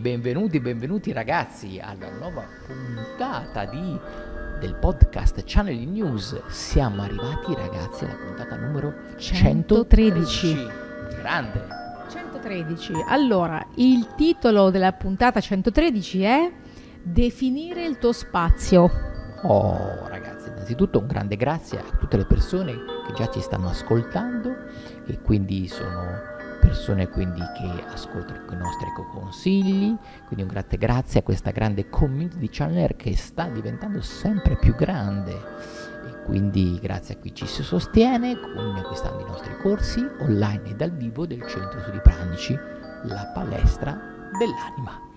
Benvenuti, benvenuti ragazzi alla nuova puntata di, del podcast Channel News. Siamo arrivati ragazzi alla puntata numero 113. 113. Grande. 113. Allora, il titolo della puntata 113 è Definire il tuo spazio. Oh ragazzi, innanzitutto un grande grazie a tutte le persone che già ci stanno ascoltando e quindi sono persone quindi che ascoltano i nostri consigli, quindi un grazie grazie a questa grande community di Channel che sta diventando sempre più grande e quindi grazie a chi ci si sostiene con acquistando i nostri corsi online e dal vivo del Centro Studi Pranici, la palestra dell'anima.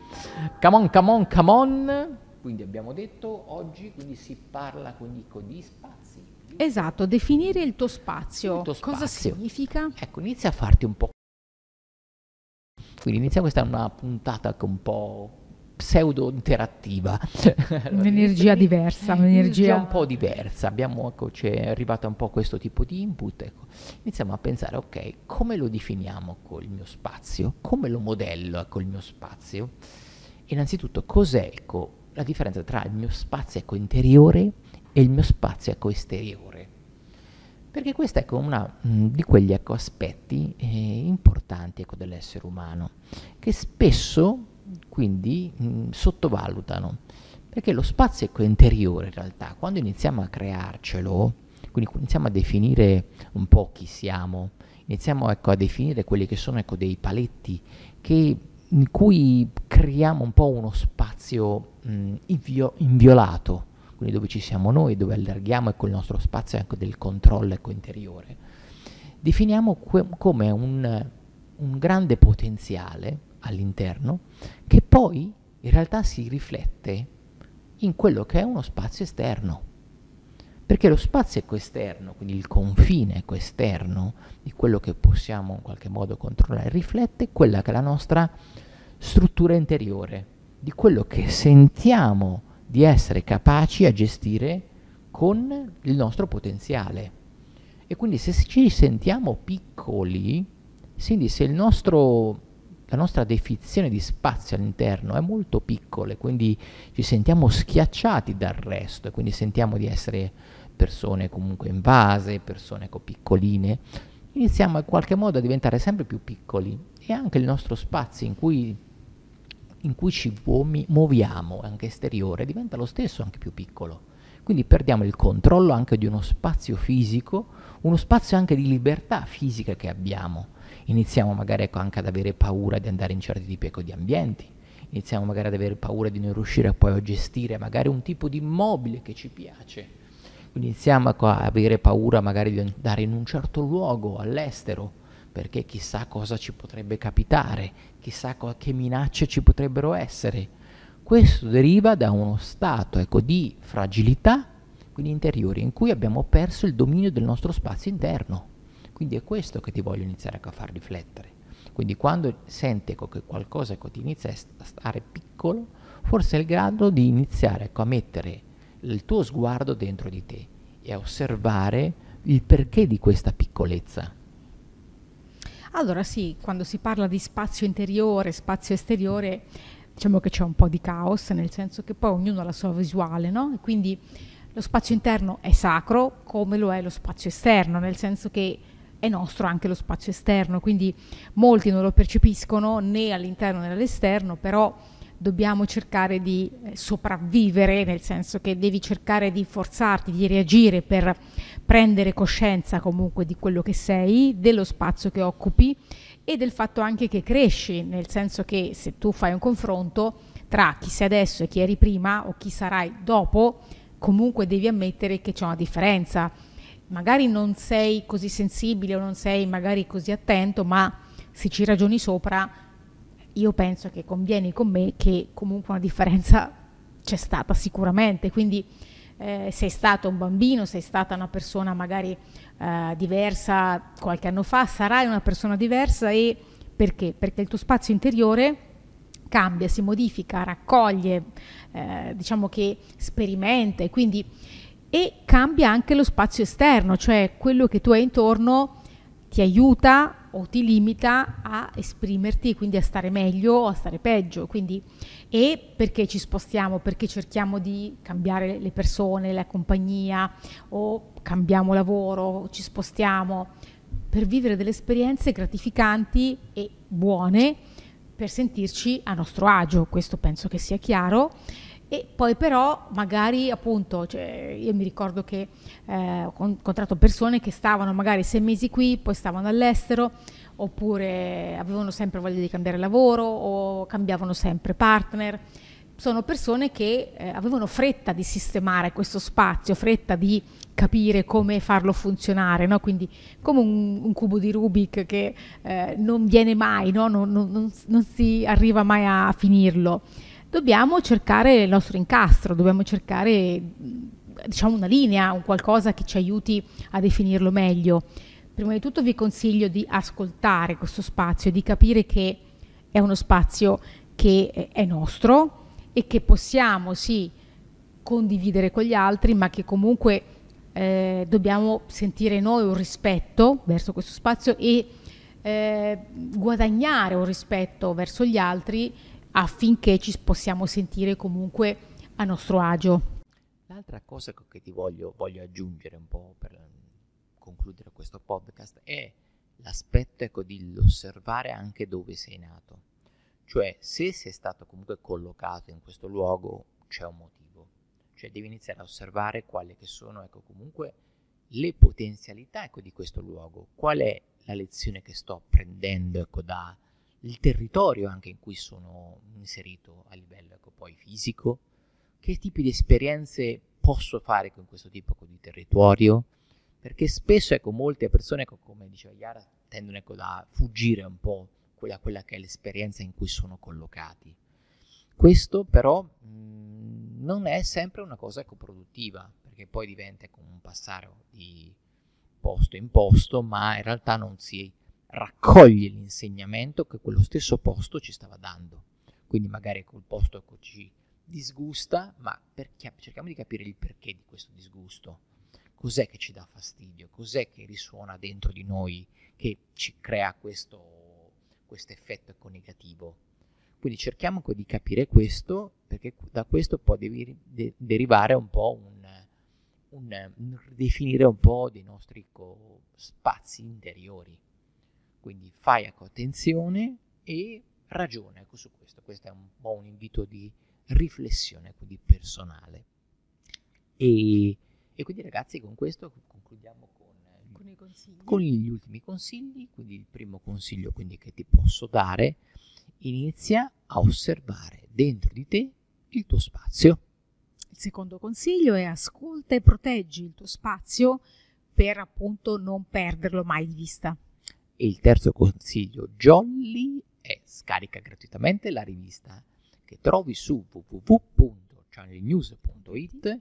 Come on, come on, come on! Quindi abbiamo detto oggi quindi si parla quindi di spazi. Esatto, definire il tuo spazio. Il tuo spazio. Cosa significa? Ecco, inizia a farti un po' Quindi inizia questa è una puntata che un po' pseudo interattiva. un'energia diversa, un'energia un po' diversa. Abbiamo, ecco, ci è arrivato un po' questo tipo di input. Ecco. Iniziamo a pensare, ok, come lo definiamo col mio spazio? Come lo modello col mio spazio? Innanzitutto, cos'è ecco, la differenza tra il mio spazio ecco, interiore e il mio spazio ecco, esteriore? Perché questo è uno di quegli ecco, aspetti eh, importanti ecco, dell'essere umano, che spesso quindi mh, sottovalutano, perché lo spazio ecco, interiore in realtà, quando iniziamo a crearcelo, quindi iniziamo a definire un po' chi siamo, iniziamo ecco, a definire quelli che sono ecco, dei paletti che, in cui creiamo un po' uno spazio mh, invio- inviolato, quindi dove ci siamo noi, dove allarghiamo ecco, il nostro spazio ecco, del controllo ecco, interiore, definiamo que- come un, un grande potenziale all'interno che poi in realtà si riflette in quello che è uno spazio esterno. Perché lo spazio esterno, quindi il confine esterno di quello che possiamo in qualche modo controllare, riflette quella che è la nostra struttura interiore, di quello che sentiamo di essere capaci a gestire con il nostro potenziale. E quindi se ci sentiamo piccoli, quindi se nostro, la nostra definizione di spazio all'interno è molto piccola, quindi ci sentiamo schiacciati dal resto e quindi sentiamo di essere persone comunque invase, persone piccoline, iniziamo in qualche modo a diventare sempre più piccoli e anche il nostro spazio in cui in cui ci muoviamo, anche esteriore, diventa lo stesso, anche più piccolo. Quindi perdiamo il controllo anche di uno spazio fisico, uno spazio anche di libertà fisica che abbiamo. Iniziamo magari ecco, anche ad avere paura di andare in certi tipi ecco, di ambienti, iniziamo magari ad avere paura di non riuscire poi a gestire magari un tipo di immobile che ci piace. Iniziamo ecco, a avere paura magari di andare in un certo luogo all'estero, perché chissà cosa ci potrebbe capitare, chissà co- che minacce ci potrebbero essere. Questo deriva da uno stato ecco, di fragilità, quindi interiore, in cui abbiamo perso il dominio del nostro spazio interno. Quindi è questo che ti voglio iniziare a far riflettere. Quindi quando senti ecco, che qualcosa ecco, ti inizia a stare piccolo, forse è il grado di iniziare ecco, a mettere il tuo sguardo dentro di te e a osservare il perché di questa piccolezza allora sì, quando si parla di spazio interiore, spazio esteriore, diciamo che c'è un po' di caos, nel senso che poi ognuno ha la sua visuale, no? E quindi lo spazio interno è sacro come lo è lo spazio esterno, nel senso che è nostro anche lo spazio esterno, quindi molti non lo percepiscono né all'interno né all'esterno, però dobbiamo cercare di eh, sopravvivere, nel senso che devi cercare di forzarti, di reagire per prendere coscienza comunque di quello che sei, dello spazio che occupi e del fatto anche che cresci, nel senso che se tu fai un confronto tra chi sei adesso e chi eri prima o chi sarai dopo, comunque devi ammettere che c'è una differenza. Magari non sei così sensibile o non sei magari così attento, ma se ci ragioni sopra io penso che convieni con me che comunque una differenza c'è stata sicuramente, quindi eh, sei stato un bambino, sei stata una persona magari eh, diversa qualche anno fa, sarai una persona diversa e perché? Perché il tuo spazio interiore cambia, si modifica, raccoglie, eh, diciamo che sperimenta e quindi e cambia anche lo spazio esterno, cioè quello che tu hai intorno ti aiuta o ti limita a esprimerti e quindi a stare meglio o a stare peggio. Quindi, e perché ci spostiamo? Perché cerchiamo di cambiare le persone, la compagnia o cambiamo lavoro, ci spostiamo per vivere delle esperienze gratificanti e buone per sentirci a nostro agio, questo penso che sia chiaro. E poi però magari appunto, cioè, io mi ricordo che eh, ho incontrato persone che stavano magari sei mesi qui, poi stavano all'estero, oppure avevano sempre voglia di cambiare lavoro o cambiavano sempre partner. Sono persone che eh, avevano fretta di sistemare questo spazio, fretta di capire come farlo funzionare, no? quindi come un, un, cubo di Rubik che eh, non viene mai, no? non, non, non, si arriva mai a finirlo dobbiamo cercare il nostro incastro, dobbiamo cercare diciamo una linea, un qualcosa che ci aiuti a definirlo meglio. Prima di tutto vi consiglio di ascoltare questo spazio, di capire che è uno spazio che è nostro e che possiamo sì condividere con gli altri, ma che comunque eh, dobbiamo sentire noi un rispetto verso questo spazio e eh, guadagnare un rispetto verso gli altri affinché ci possiamo sentire comunque a nostro agio. L'altra cosa che ti voglio, voglio aggiungere un po' per concludere questo podcast è l'aspetto ecco, di osservare anche dove sei nato. Cioè, se sei stato comunque collocato in questo luogo, c'è un motivo. Cioè, devi iniziare a osservare quali che sono, ecco, comunque le potenzialità, ecco, di questo luogo. Qual è la lezione che sto apprendendo, ecco, da il territorio anche in cui sono inserito a livello ecco, poi fisico, che tipi di esperienze posso fare con questo tipo ecco, di territorio, perché spesso ecco, molte persone, ecco, come diceva Yara, tendono ecco, a fuggire un po' quella, quella che è l'esperienza in cui sono collocati. Questo però mh, non è sempre una cosa ecco, produttiva, perché poi diventa come un passare di posto in posto, ma in realtà non si raccoglie l'insegnamento che quello stesso posto ci stava dando. Quindi magari quel posto ecco, ci disgusta, ma perché, cerchiamo di capire il perché di questo disgusto. Cos'è che ci dà fastidio? Cos'è che risuona dentro di noi che ci crea questo, questo effetto ecco negativo? Quindi cerchiamo di capire questo, perché da questo può de- de- derivare un po' un, un, un, definire un po' dei nostri ecco, spazi interiori. Quindi fai ecco, attenzione e ragiona ecco, su questo. Questo è un po' un invito di riflessione quindi personale. E, e, quindi ragazzi con questo concludiamo con, con, con, gli ultimi consigli. Quindi il primo consiglio quindi, che ti posso dare, inizia a osservare dentro di te il tuo spazio. Il secondo consiglio è ascolta e proteggi il tuo spazio per appunto non perderlo mai di vista. E il terzo consiglio jolly è scarica gratuitamente la rivista che trovi su www.channelnews.it.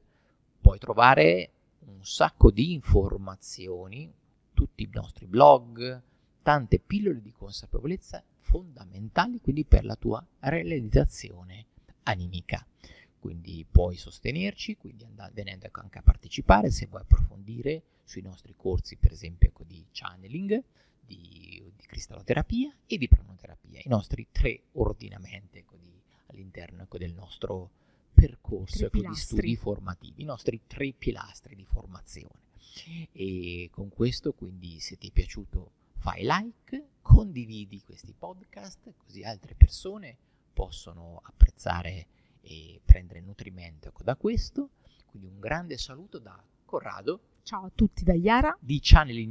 Puoi trovare un sacco di informazioni, tutti i nostri blog, tante pillole di consapevolezza fondamentali quindi per la tua realizzazione animica. Quindi puoi sostenerci, quindi andando, venendo anche a partecipare se vuoi approfondire sui nostri corsi, per esempio ecco, di channeling, cristalloterapia e di pranoterapia, i nostri tre ordinamenti ecco, di, all'interno ecco, del nostro percorso ecco, di studi formativi, i nostri tre pilastri di formazione. E con questo, quindi, se ti è piaciuto, fai like, condividi questi podcast, così altre persone possono apprezzare e prendere nutrimento ecco, da questo. Quindi un grande saluto da Corrado. Ciao a tutti da Yara di Channeling